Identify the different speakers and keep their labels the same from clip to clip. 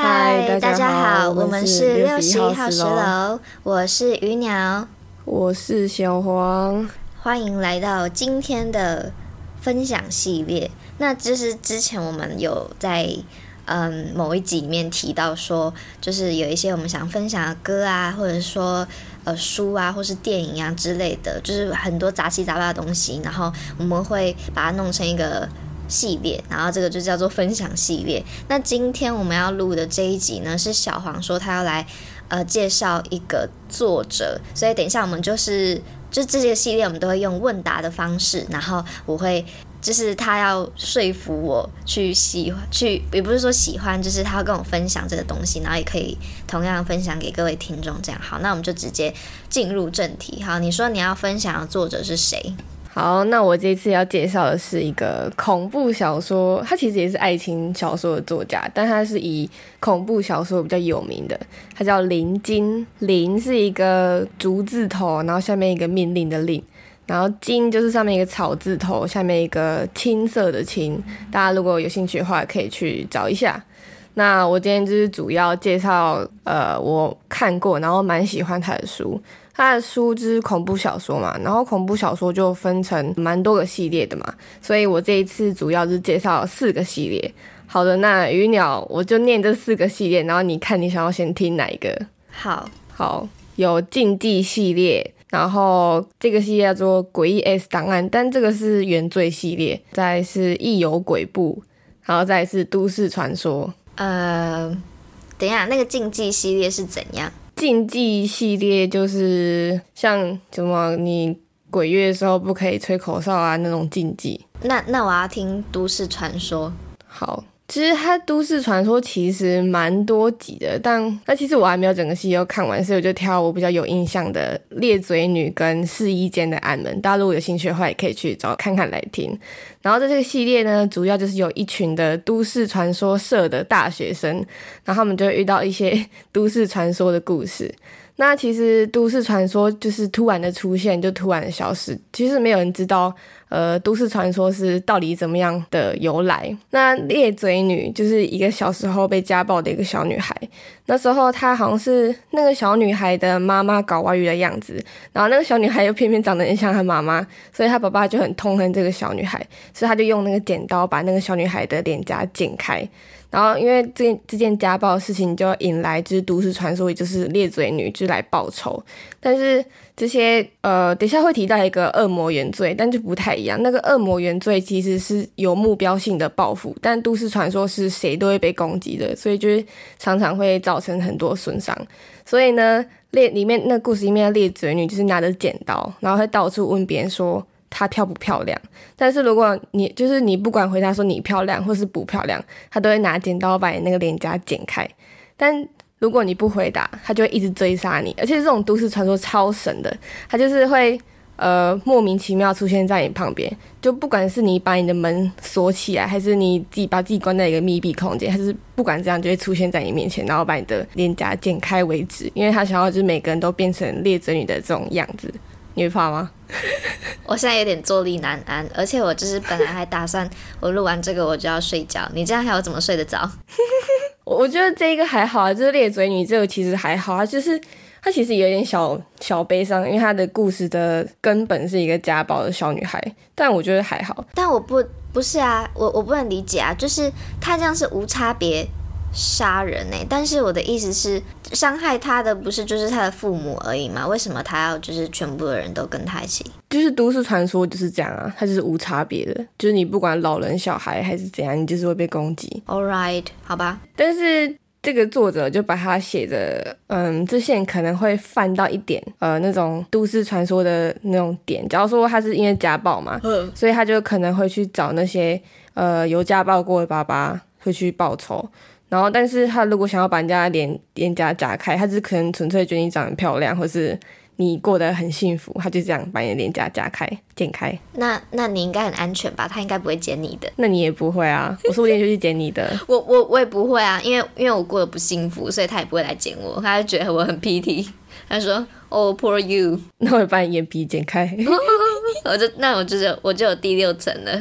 Speaker 1: 嗨，大家好，
Speaker 2: 我
Speaker 1: 们是六十一号十楼，我是鱼鸟，
Speaker 2: 我是小黄，
Speaker 1: 欢迎来到今天的分享系列。那就是之前我们有在嗯某一集里面提到说，就是有一些我们想分享的歌啊，或者说呃书啊，或是电影啊之类的，就是很多杂七杂八的东西，然后我们会把它弄成一个。系列，然后这个就叫做分享系列。那今天我们要录的这一集呢，是小黄说他要来呃介绍一个作者，所以等一下我们就是就这些系列我们都会用问答的方式，然后我会就是他要说服我去喜欢去，也不是说喜欢，就是他要跟我分享这个东西，然后也可以同样分享给各位听众。这样好，那我们就直接进入正题。好，你说你要分享的作者是谁？
Speaker 2: 好，那我这次要介绍的是一个恐怖小说，他其实也是爱情小说的作家，但他是以恐怖小说比较有名的。他叫林金，林是一个竹字头，然后下面一个命令的令，然后金就是上面一个草字头，下面一个青色的青。大家如果有兴趣的话，可以去找一下。那我今天就是主要介绍，呃，我看过，然后蛮喜欢他的书。他的书是恐怖小说嘛，然后恐怖小说就分成蛮多个系列的嘛，所以我这一次主要是介绍四个系列。好的，那鱼鸟我就念这四个系列，然后你看你想要先听哪一个？
Speaker 1: 好，
Speaker 2: 好，有禁忌系列，然后这个系列叫做诡异 S 档案，但这个是原罪系列，再是异有鬼部，然后再是都市传说。
Speaker 1: 呃，等一下，那个禁忌系列是怎样？
Speaker 2: 禁忌系列就是像什么你鬼月的时候不可以吹口哨啊那种禁忌。
Speaker 1: 那那我要听都市传说。
Speaker 2: 好。其实它都市传说其实蛮多集的，但那其实我还没有整个系列看完，所以我就挑我比较有印象的《裂嘴女》跟《试衣间的暗门》。大家如果有兴趣的话，也可以去找看看来听。然后在这个系列呢，主要就是有一群的都市传说社的大学生，然后他们就会遇到一些都市传说的故事。那其实都市传说就是突然的出现，就突然的消失，其实没有人知道，呃，都市传说是到底怎么样的由来。那裂嘴女就是一个小时候被家暴的一个小女孩，那时候她好像是那个小女孩的妈妈搞外遇的样子，然后那个小女孩又偏偏长得很像她妈妈，所以她爸爸就很痛恨这个小女孩，所以他就用那个剪刀把那个小女孩的脸颊剪开。然后，因为这这件家暴的事情，就引来之都市传说，也就是裂嘴女就来报仇。但是这些呃，等下会提到一个恶魔原罪，但就不太一样。那个恶魔原罪其实是有目标性的报复，但都市传说是谁都会被攻击的，所以就是常常会造成很多损伤。所以呢，裂里面那故事里面的裂嘴女就是拿着剪刀，然后会到处问别人说。她漂不漂亮？但是如果你就是你不管回答说你漂亮或是不漂亮，她都会拿剪刀把你那个脸颊剪开。但如果你不回答，她就会一直追杀你。而且这种都市传说超神的，她就是会呃莫名其妙出现在你旁边，就不管是你把你的门锁起来，还是你自己把自己关在一个密闭空间，还是不管这样就会出现在你面前，然后把你的脸颊剪开为止，因为他想要就是每个人都变成猎嘴女的这种样子。你会怕吗？
Speaker 1: 我现在有点坐立难安，而且我就是本来还打算我录完这个我就要睡觉，你这样还要怎么睡得着？
Speaker 2: 我我觉得这一个还好啊，就是裂嘴女这个其实还好啊，就是她其实有点小小悲伤，因为她的故事的根本是一个家暴的小女孩，但我觉得还好。
Speaker 1: 但我不不是啊，我我不能理解啊，就是她这样是无差别。杀人呢？但是我的意思是，伤害他的不是就是他的父母而已吗？为什么他要就是全部的人都跟他一起？
Speaker 2: 就是都市传说就是这样啊，他就是无差别的，就是你不管老人小孩还是怎样，你就是会被攻击。
Speaker 1: All right，好吧。
Speaker 2: 但是这个作者就把他写的，嗯，这些可能会犯到一点，呃，那种都市传说的那种点。假如说他是因为家暴嘛，嗯，所以他就可能会去找那些呃有家暴过的爸爸，会去报仇。然后，但是他如果想要把人家脸脸颊夹开，他是可能纯粹觉得你长得漂亮，或是你过得很幸福，他就这样把你的脸颊夹开、剪开。
Speaker 1: 那那你应该很安全吧？他应该不会剪你的。
Speaker 2: 那你也不会啊？我说不定就去剪你的。
Speaker 1: 我我我也不会啊，因为因为我过得不幸福，所以他也不会来剪我。他就觉得我很 pity，他说：“Oh poor you。”
Speaker 2: 那我把你眼皮剪开。
Speaker 1: 我就那我就是我就有第六层了。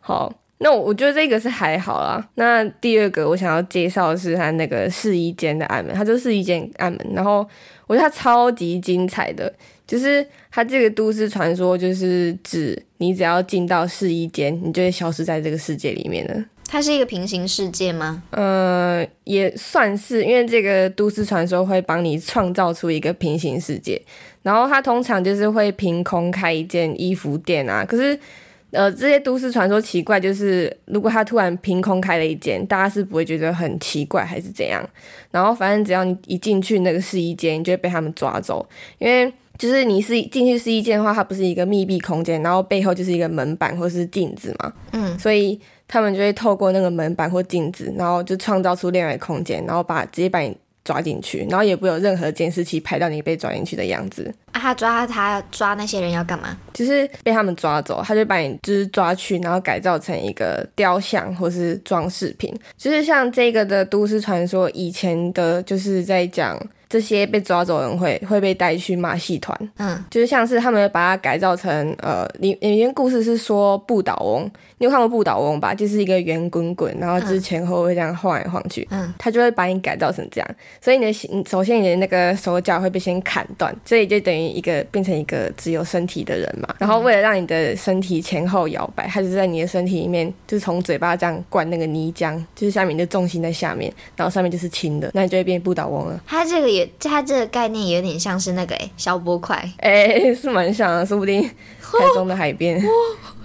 Speaker 2: 好。那我我觉得这个是还好啦。那第二个我想要介绍的是他那个试衣间的暗门，它就是试衣间暗门，然后我觉得它超级精彩的，就是它这个都市传说就是指你只要进到试衣间，你就会消失在这个世界里面了。
Speaker 1: 它是一个平行世界吗？
Speaker 2: 呃，也算是，因为这个都市传说会帮你创造出一个平行世界，然后它通常就是会凭空开一间衣服店啊。可是，呃，这些都市传说奇怪，就是如果他突然凭空开了一间，大家是不会觉得很奇怪还是怎样。然后，反正只要你一进去那个试衣间，你就会被他们抓走，因为就是你是进去试衣间的话，它不是一个密闭空间，然后背后就是一个门板或是镜子嘛，
Speaker 1: 嗯，
Speaker 2: 所以。他们就会透过那个门板或镜子，然后就创造出另外一个空间，然后把直接把你抓进去，然后也不有任何监视器拍到你被抓进去的样子。
Speaker 1: 啊，他抓他抓那些人要干嘛？
Speaker 2: 就是被他们抓走，他就把你就是抓去，然后改造成一个雕像或是装饰品。就是像这个的都市传说，以前的就是在讲。这些被抓走的人会会被带去马戏团，
Speaker 1: 嗯，
Speaker 2: 就是像是他们把它改造成呃，里里面故事是说不倒翁，你有看过不倒翁吧？就是一个圆滚滚，然后就是前后会这样晃来晃去，
Speaker 1: 嗯，
Speaker 2: 他就会把你改造成这样，所以你的首先你的那个手脚会被先砍断，所以就等于一个变成一个只有身体的人嘛。然后为了让你的身体前后摇摆，他就在你的身体里面，就是从嘴巴这样灌那个泥浆，就是下面的重心在下面，然后上面就是轻的，那你就会变不倒翁了。
Speaker 1: 他这个也。它这个概念有点像是那个哎，消波块，
Speaker 2: 哎，是蛮像的，说不定台中的海边。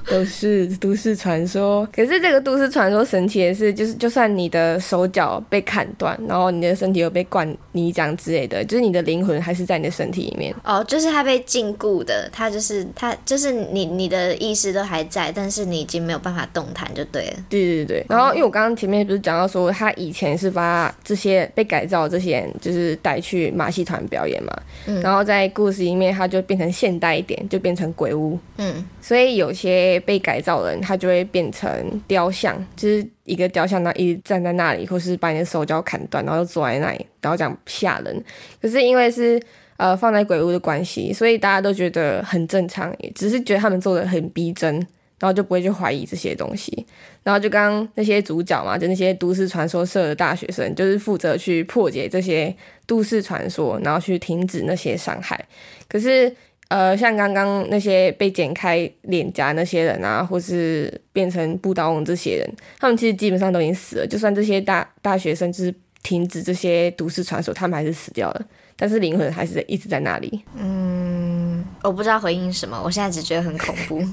Speaker 2: 都是都市传说，可是这个都市传说神奇的是，就是就算你的手脚被砍断，然后你的身体又被灌泥浆之类的，就是你的灵魂还是在你的身体里面。
Speaker 1: 哦，就是它被禁锢的，它就是它就是你你的意识都还在，但是你已经没有办法动弹，就对了。
Speaker 2: 对对对。然后因为我刚刚前面不是讲到说，他以前是把这些被改造这些人，就是带去马戏团表演嘛。
Speaker 1: 嗯。
Speaker 2: 然后在故事里面，他就变成现代一点，就变成鬼屋。
Speaker 1: 嗯。
Speaker 2: 所以有些。被改造人，他就会变成雕像，就是一个雕像，然后一直站在那里，或是把你的手脚砍断，然后坐在那里，然后这样吓人。可是因为是呃放在鬼屋的关系，所以大家都觉得很正常，只是觉得他们做的很逼真，然后就不会去怀疑这些东西。然后就刚刚那些主角嘛，就那些都市传说社的大学生，就是负责去破解这些都市传说，然后去停止那些伤害。可是。呃，像刚刚那些被剪开脸颊那些人啊，或是变成不倒翁这些人，他们其实基本上都已经死了。就算这些大大学生就是停止这些都市传说，他们还是死掉了，但是灵魂还是一直在那里。
Speaker 1: 嗯，我不知道回应什么，我现在只觉得很恐怖。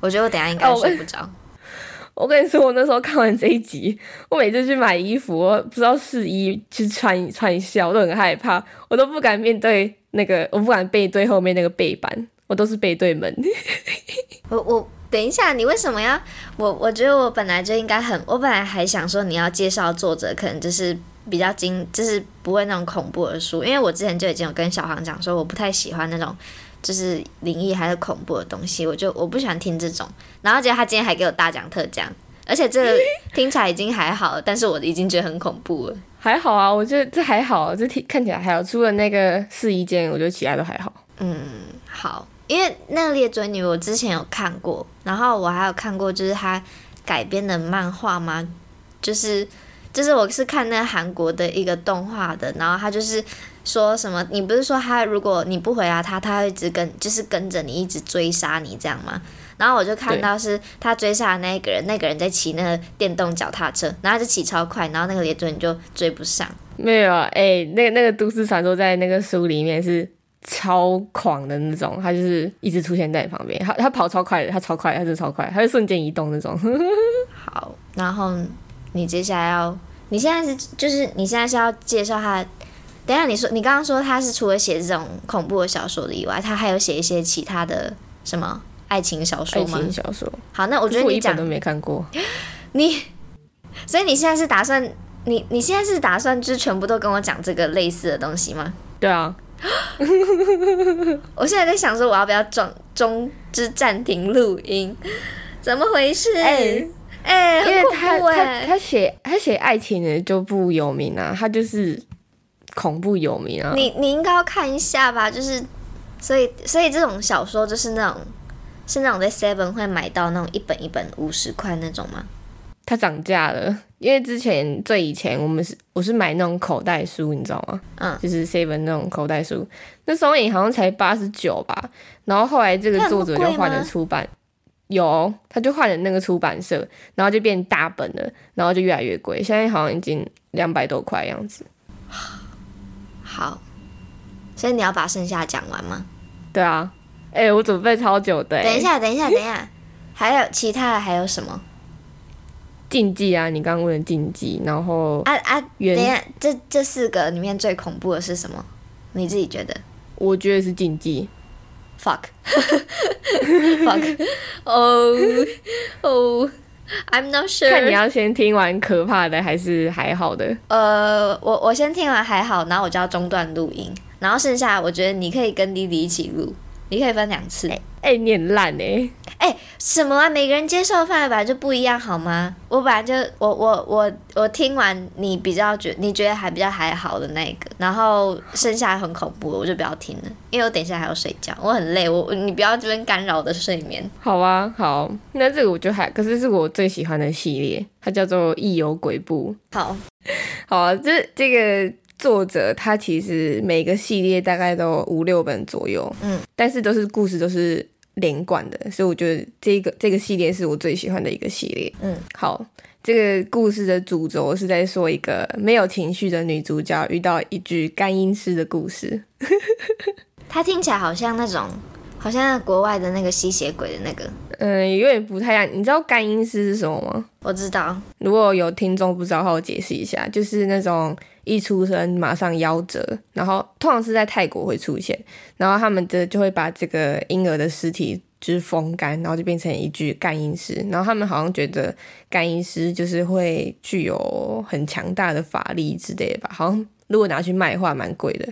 Speaker 1: 我觉得我等下应该睡不着。
Speaker 2: 我跟你说，我那时候看完这一集，我每次去买衣服，我不知道试衣去穿穿一下，我都很害怕，我都不敢面对。那个我不敢背对后面那个背板，我都是背对门。
Speaker 1: 我我等一下，你为什么要我？我觉得我本来就应该很，我本来还想说你要介绍作者，可能就是比较精，就是不会那种恐怖的书，因为我之前就已经有跟小航讲说，我不太喜欢那种就是灵异还是恐怖的东西，我就我不喜欢听这种。然后结果他今天还给我大讲特讲，而且这个 听起来已经还好，但是我已经觉得很恐怖了。
Speaker 2: 还好啊，我觉得这还好，这挺看起来还好。除了那个试衣间，我觉得其他都还好。
Speaker 1: 嗯，好，因为那个《猎追女》我之前有看过，然后我还有看过就是他改编的漫画吗？就是就是我是看那韩国的一个动画的，然后他就是说什么，你不是说他如果你不回答他，他会一直跟就是跟着你一直追杀你这样吗？然后我就看到是他追杀的那个人，那个人在骑那个电动脚踏车，然后就骑超快，然后那个猎人就追不上。
Speaker 2: 没有啊，哎，那个那个都市传说在那个书里面是超狂的那种，他就是一直出现在你旁边，他他跑超快的，他超快，他是超快，他就瞬间移动那种。
Speaker 1: 好，然后你接下来要，你现在是就是你现在是要介绍他。等下你说你刚刚说他是除了写这种恐怖的小说的以外，他还有写一些其他的什么？爱情小说吗？
Speaker 2: 爱情小说。
Speaker 1: 好，那我觉得你讲
Speaker 2: 都没看过。
Speaker 1: 你，所以你现在是打算你你现在是打算就是全部都跟我讲这个类似的东西吗？
Speaker 2: 对啊。
Speaker 1: 我现在在想说，我要不要中中之暂停录音？怎么回事？哎哎，
Speaker 2: 因为他他他写他写爱情的就不有名啊，他就是恐怖有名啊。
Speaker 1: 你你应该要看一下吧，就是。所以，所以这种小说就是那种，是那种在 Seven 会买到那种一本一本五十块那种吗？
Speaker 2: 它涨价了，因为之前最以前我们是我是买那种口袋书，你知道吗？
Speaker 1: 嗯，
Speaker 2: 就是 seven 那种口袋书，那双影好像才八十九吧。然后后来这个作者就换了出版，有他就换了那个出版社，然后就变大本了，然后就越来越贵，现在好像已经两百多块样子。
Speaker 1: 好，所以你要把剩下讲完吗？
Speaker 2: 对啊，哎、我准备超久的、欸。
Speaker 1: 等一，下，等一下，等一下，还有其他的还有什么？
Speaker 2: 禁忌啊，你刚刚问的禁忌，然后
Speaker 1: 啊啊！等一下，这这四个里面最恐怖的是什么？你自己觉得
Speaker 2: 我觉得是禁忌。
Speaker 1: ？Fuck fuck oh oh I'm not sure。
Speaker 2: 看你要先听完可怕的还是还好的。
Speaker 1: 呃，我我先听完还好，然后我就要中断录音，然后剩下我觉得你可以跟弟弟一起录，你可以分两次。
Speaker 2: 哎、你很烂哎、
Speaker 1: 哎、什么啊？每个人接受范围本来就不一样，好吗？我本来就我我我我听完你比较觉你觉得还比较还好的那个，然后剩下很恐怖的我就不要听了，因为我等一下还要睡觉，我很累，我你不要这边干扰我的睡眠。
Speaker 2: 好啊，好，那这个我就还，可是是我最喜欢的系列，它叫做《异有鬼步》。
Speaker 1: 好，
Speaker 2: 好啊，这这个作者他其实每个系列大概都五六本左右，
Speaker 1: 嗯，
Speaker 2: 但是都是故事都是连贯的，所以我觉得这个这个系列是我最喜欢的一个系列。
Speaker 1: 嗯，
Speaker 2: 好，这个故事的主轴是在说一个没有情绪的女主角遇到一具干阴尸的故事。
Speaker 1: 它听起来好像那种，好像国外的那个吸血鬼的那个，
Speaker 2: 嗯，有点不太一样。你知道干阴尸是什么吗？
Speaker 1: 我知道，
Speaker 2: 如果有听众不知道的话，我解释一下，就是那种一出生马上夭折，然后通常是在泰国会出现，然后他们的就会把这个婴儿的尸体就是风干，然后就变成一具干阴尸，然后他们好像觉得干阴尸就是会具有很强大的法力之类的吧，好像如果拿去卖的话蛮贵的。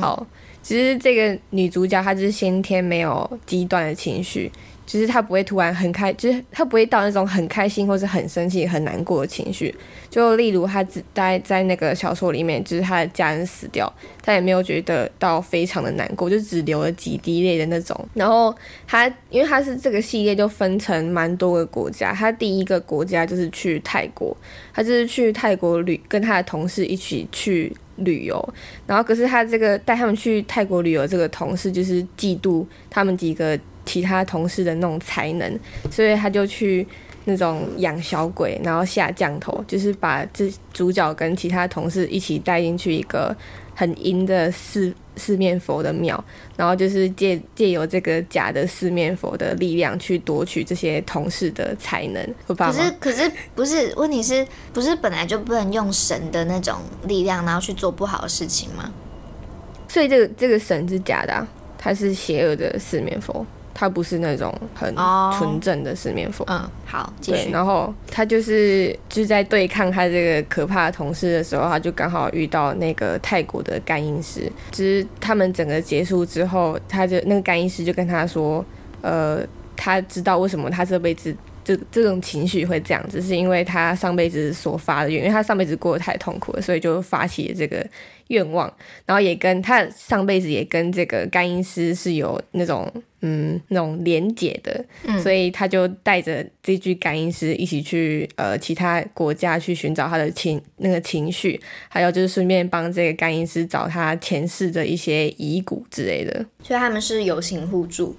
Speaker 2: 好，其实这个女主角她就是先天没有极端的情绪，就是他不会突然很开，就是他不会到那种很开心或是很生气、很难过的情绪。就例如他只待在那个小说里面，就是他的家人死掉，他也没有觉得到非常的难过，就只流了几滴泪的那种。然后他因为他是这个系列就分成蛮多个国家，他第一个国家就是去泰国，他就是去泰国旅，跟他的同事一起去旅游。然后可是他这个带他们去泰国旅游这个同事就是嫉妒他们几个其他同事的那种才能，所以他就去那种养小鬼，然后下降头，就是把这主角跟其他同事一起带进去一个很阴的四四面佛的庙，然后就是借借由这个假的四面佛的力量去夺取这些同事的才能？
Speaker 1: 可是可是不是，问题是不是本来就不能用神的那种力量，然后去做不好的事情吗？
Speaker 2: 所以这个这个神是假的、啊，他是邪恶的四面佛，他不是那种很
Speaker 1: 哦
Speaker 2: 纯正的四面佛。
Speaker 1: 嗯，好，继
Speaker 2: 对，
Speaker 1: 续。
Speaker 2: 然后他就是就是在对抗他这个可怕的同事的时候，他就刚好遇到那个泰国的干音师。就是他们整个结束之后，他就那个干音师就跟他说，呃，他知道为什么他这辈子这这种情绪会这样子，是因为他上辈子所发的愿，因为他上辈子过得太痛苦了，所以就发起了这个愿望，然后也跟他上辈子也跟这个干音师是有那种嗯那种连结的，所以他就带着这具干音师一起去呃其他国家去寻找他的情那个情绪，还有就是顺便帮这个干音师找他前世的一些遗骨之类的。
Speaker 1: 所以他们是友情互助。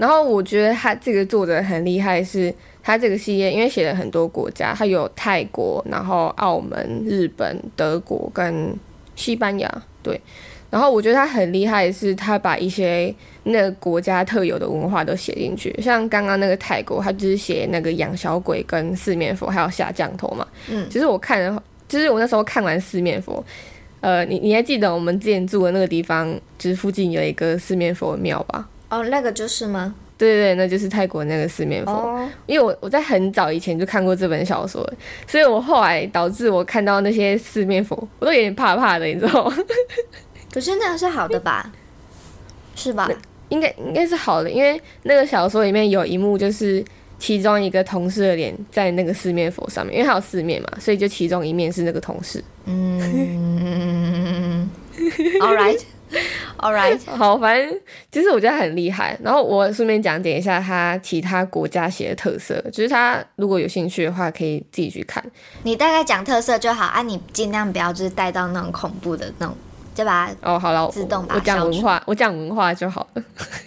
Speaker 2: 然后我觉得他这个作者很厉害，是他这个系列因为写了很多国家，他有泰国，然后澳门、日本、德国跟西班牙，对。然后我觉得他很厉害，是他把一些那个国家特有的文化都写进去，像刚刚那个泰国，他就是写那个养小鬼跟四面佛，还有下降头嘛。
Speaker 1: 嗯
Speaker 2: 其实我看了，就是我那时候看完四面佛，呃，你你还记得我们之前住的那个地方，就是附近有一个四面佛庙吧？
Speaker 1: 哦，那个就是吗？
Speaker 2: 对对对，那就是泰国那个四面佛。
Speaker 1: 哦，
Speaker 2: 因为我我在很早以前就看过这本小说，所以我后来导致我看到那些四面佛，我都有点怕怕的，你知道吗？
Speaker 1: 可是那个是好的吧？是吧？
Speaker 2: 应该应该是好的，因为那个小说里面有一幕就是其中一个同事的脸在那个四面佛上面，因为它有四面嘛，所以就其中一面是那个同事。
Speaker 1: 嗯，All right。All right，
Speaker 2: 好，反正其实我觉得很厉害。然后我顺便讲解一下他其他国家写的特色，就是他如果有兴趣的话，可以自己去看。
Speaker 1: 你大概讲特色就好啊，你尽量不要就是带到那种恐怖的那种，对吧
Speaker 2: 哦，好了，
Speaker 1: 自动把
Speaker 2: 我讲文化，我讲文化就好了。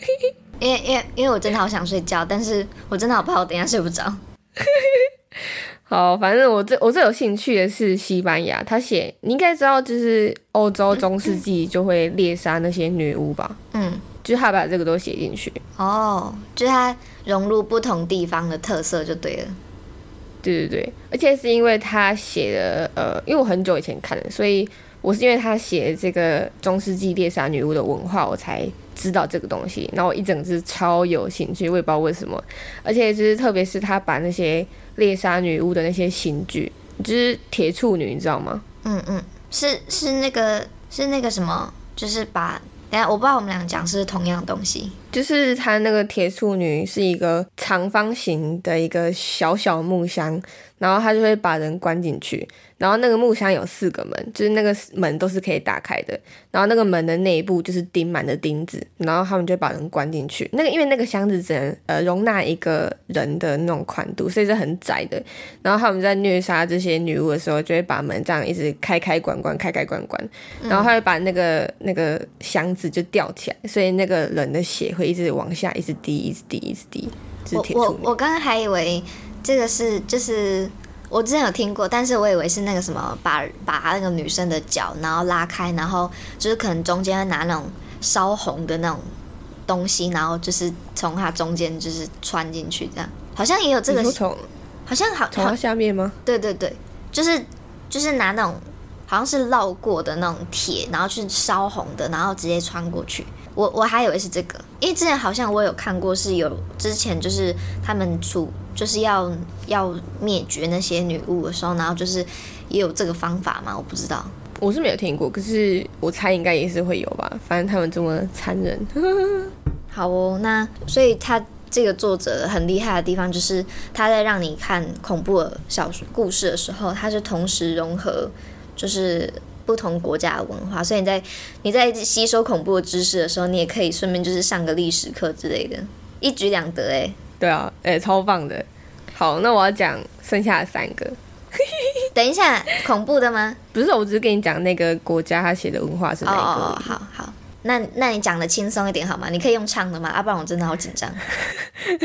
Speaker 1: 因为因为因为我真的好想睡觉，但是我真的好怕我等一下睡不着。
Speaker 2: 好，反正我最我最有兴趣的是西班牙，他写你应该知道，就是欧洲中世纪就会猎杀那些女巫吧，
Speaker 1: 嗯，
Speaker 2: 就是他把这个都写进去。
Speaker 1: 哦，就是它融入不同地方的特色就对了。
Speaker 2: 对对对，而且是因为他写的，呃，因为我很久以前看的，所以我是因为他写这个中世纪猎杀女巫的文化，我才知道这个东西。然后我一整只超有兴趣，我也不知道为什么。而且就是特别是他把那些猎杀女巫的那些刑具，就是铁处女，你知道吗？
Speaker 1: 嗯嗯，是是那个是那个什么，就是把等下我不知道我们俩讲是不是同样的东西。
Speaker 2: 就是他那个铁处女是一个长方形的一个小小木箱，然后他就会把人关进去，然后那个木箱有四个门，就是那个门都是可以打开的，然后那个门的内部就是钉满的钉子，然后他们就把人关进去。那个因为那个箱子只能呃容纳一个人的那种宽度，所以是很窄的。然后他们在虐杀这些女巫的时候，就会把门这样一直开开关关开开关关，然后他会把那个那个箱子就吊起来，所以那个人的血会一直往下，一直滴，一直滴，一直滴。就是
Speaker 1: 我我。我刚刚还以为这个是就是我之前有听过，但是我以为是那个什么把把那个女生的脚然后拉开，然后就是可能中间会拿那种烧红的那种东西，然后就是从它中间就是穿进去这样，好像也有这个好像好好
Speaker 2: 从下面吗？
Speaker 1: 对对对，就是就是拿那种好像是烙过的那种铁，然后去烧红的，然后直接穿过去。我我还以为是这个，因为之前好像我有看过，是有之前就是他们处就是要要灭绝那些女巫的时候，然后就是也有这个方法嘛，我不知道。
Speaker 2: 我是没有听过，可是我猜应该也是会有吧。反正他们这么残忍，
Speaker 1: 好哦，那所以他这个作者很厉害的地方，就是他在让你看恐怖的小说故事的时候，他是同时融合就是不同国家的文化，所以你在你在吸收恐怖的知识的时候，你也可以顺便就是上个历史课之类的，一举两得哎。
Speaker 2: 对啊，哎、超棒的。好，那我要讲剩下的三个，
Speaker 1: 等一下，恐怖的吗？
Speaker 2: 不是，我只是跟你讲那个国家他写的文化是
Speaker 1: 哦
Speaker 2: 哪一个而
Speaker 1: 哦，
Speaker 2: 已。
Speaker 1: 好好。那那你讲的轻松一点好吗？你可以用唱的吗？要、不然我真的好紧张。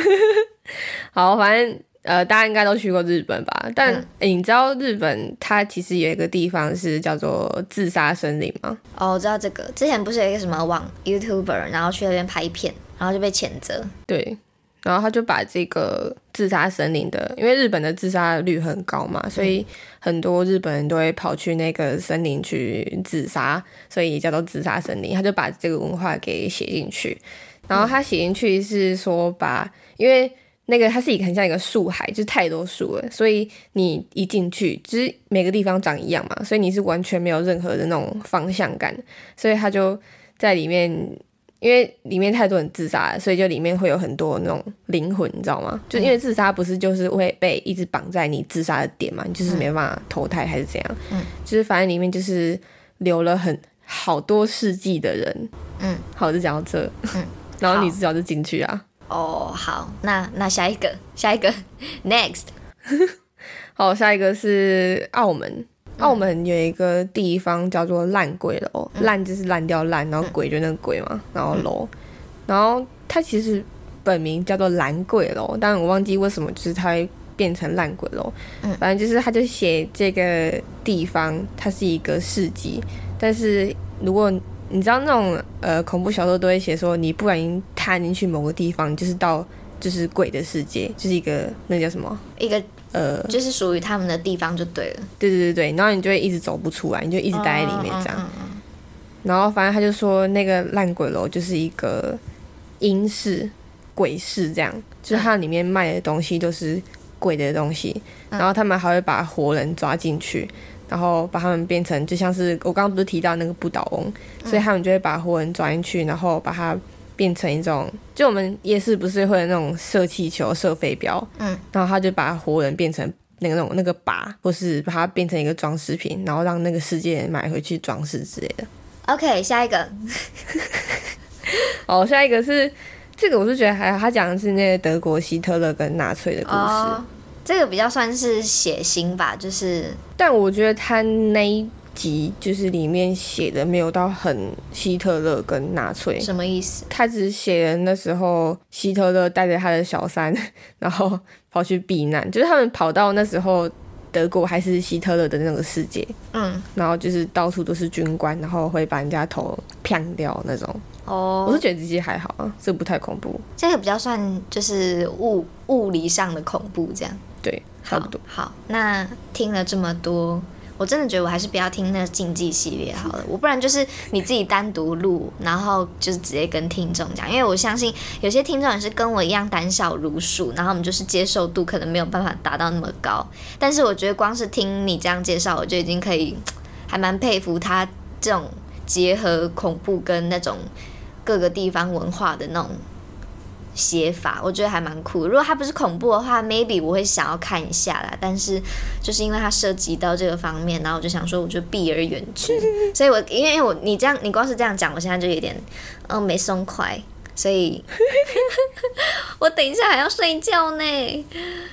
Speaker 2: 好，反正呃，大家应该都去过日本吧？但、你知道日本它其实有一个地方是叫做自杀森林吗？
Speaker 1: 哦，我知道这个。之前不是有一个什么网 YouTuber，然后去那边拍片，然后就被谴责。
Speaker 2: 对，然后他就把这个自杀森林的，因为日本的自杀率很高嘛，所以很多日本人都会跑去那个森林去自杀，所以叫做自杀森林。他就把这个文化给写进去，然后他写进去是说把，因为那个它是一个很像一个树海，就是太多树了，所以你一进去，就是每个地方长一样嘛，所以你是完全没有任何的那种方向感，所以他就在里面。因为里面太多人自杀了，所以就里面会有很多那种灵魂，你知道吗？就因为自杀不是就是会被一直绑在你自杀的点嘛，你就是没办法投胎还是怎样？
Speaker 1: 嗯，
Speaker 2: 就是反正里面就是留了很好多世纪的人。
Speaker 1: 嗯，
Speaker 2: 好，就讲到这。
Speaker 1: 嗯，
Speaker 2: 然后
Speaker 1: 好
Speaker 2: 女主角就进去啊。
Speaker 1: 哦，好，那那下一个，下一个，next。
Speaker 2: 好，下一个是澳门。澳门有一个地方叫做烂鬼楼，烂就是烂掉烂，然后鬼就那个鬼嘛，然后楼，然后它其实本名叫做蓝鬼楼，但我忘记为什么就是它会变成烂鬼楼。
Speaker 1: 嗯。
Speaker 2: 反正就是它就写这个地方它是一个市集，但是如果你知道那种呃恐怖小说都会写说你不小心踏进去某个地方，就是到就是鬼的世界，就是一个那叫什么？
Speaker 1: 一个
Speaker 2: 呃
Speaker 1: 就是属于他们的地方就对了，
Speaker 2: 对对对对，然后你就会一直走不出来，你就一直待在里面这样。
Speaker 1: 嗯嗯嗯
Speaker 2: 然后反正他就说那个烂鬼楼就是一个阴室、鬼市这样，就是它里面卖的东西都是鬼的东西，
Speaker 1: 嗯
Speaker 2: 然后他们还会把活人抓进去。然后把他们变成就像是我刚刚不是提到那个不倒翁，
Speaker 1: 嗯
Speaker 2: 所以他们就会把活人抓进去，然后把它变成一种，就我们夜市不是会有那种射气球、射飞镖，
Speaker 1: 嗯，
Speaker 2: 然后他就把活人变成那个那种那个靶，或是把它变成一个装饰品，然后让那个世界人买回去装饰之类的。
Speaker 1: OK，下一个，
Speaker 2: 哦，下一个是这个，我是觉得还好，他讲的是那个德国希特勒跟纳粹的故事。
Speaker 1: 哦，这个比较算是血腥吧，就是
Speaker 2: 但我觉得他那一集就是里面写的没有到很希特勒跟纳粹，
Speaker 1: 什么意思？
Speaker 2: 他只写了那时候希特勒带着他的小三，然后跑去避难，就是他们跑到那时候德国还是希特勒的那个世界，
Speaker 1: 嗯，
Speaker 2: 然后就是到处都是军官，然后会把人家头骗掉那种。哦我是
Speaker 1: 哦，
Speaker 2: 觉得这些还好啊，这不太恐怖，
Speaker 1: 这个比较算就是物物理上的恐怖这样。
Speaker 2: 对，差不多。
Speaker 1: 好。好，那听了这么多，我真的觉得我还是不要听那个竞技系列好了，我不然就是你自己单独录，然后就是直接跟听众讲，因为我相信有些听众也是跟我一样胆小如鼠，然后我们就是接受度可能没有办法达到那么高，但是我觉得光是听你这样介绍，我就已经可以还蛮佩服他这种结合恐怖跟那种各个地方文化的那种写法，我觉得还蛮酷的。如果它不是恐怖的话，maybe 我会想要看一下啦。但是就是因为它涉及到这个方面，然后我就想说，我就避而远之。所以我因为我你这样，你光是这样讲，我现在就有点嗯没松快，所以 我等一下还要睡觉呢。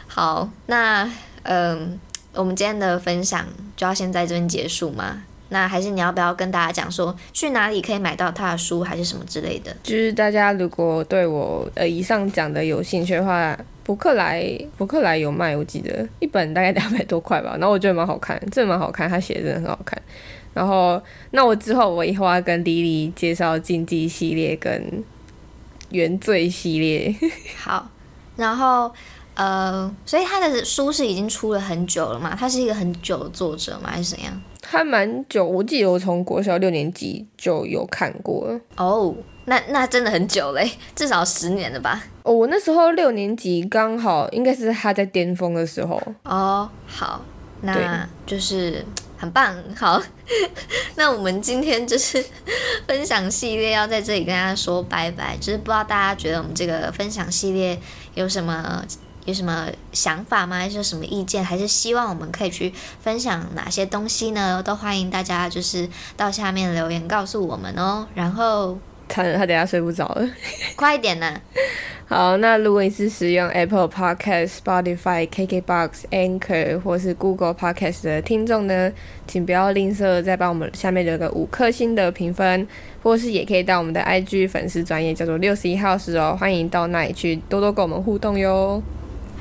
Speaker 1: 好，那嗯，我们今天的分享就要先在这边结束吗？那还是你要不要跟大家讲说去哪里可以买到他的书，还是什么之类的？
Speaker 2: 就是大家如果对我呃以上讲的有兴趣的话，博客来博客来有卖，我记得一本大概两百多块吧。然后我觉得蛮好看，真的蛮好看，他写的真的很好看。然后那我之后我以后要跟莉莉介绍禁忌系列跟原罪系列。
Speaker 1: 好，然后呃，所以他的书是已经出了很久了嘛？他是一个很久的作者吗？还是怎样？
Speaker 2: 还蛮久，我记得我从国小六年级就有看过了。
Speaker 1: 哦，那那真的很久嘞，至少十年了吧？
Speaker 2: 哦，我那时候六年级刚好应该是他在巅峰的时候。
Speaker 1: 哦，好，那就是很棒。好，那我们今天就是分享系列要在这里跟大家说拜拜。就是不知道大家觉得我们这个分享系列有什么有什么想法吗？还是有什么意见？还是希望我们可以去分享哪些东西呢？都欢迎大家就是到下面留言告诉我们哦。然后
Speaker 2: 惨了，他等下睡不着了。
Speaker 1: 快一点呢。
Speaker 2: 好，那如果你是使用 Apple Podcast、Spotify、KKBox、Anchor 或是 Google Podcast 的听众呢，请不要吝啬再帮我们下面留个五颗星的评分，或是也可以到我们的 IG 粉丝专业叫做六十一号室哦，欢迎到那里去多多跟我们互动哟。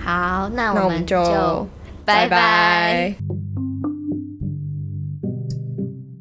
Speaker 1: 好，那
Speaker 2: 那我们
Speaker 1: 就
Speaker 2: 拜拜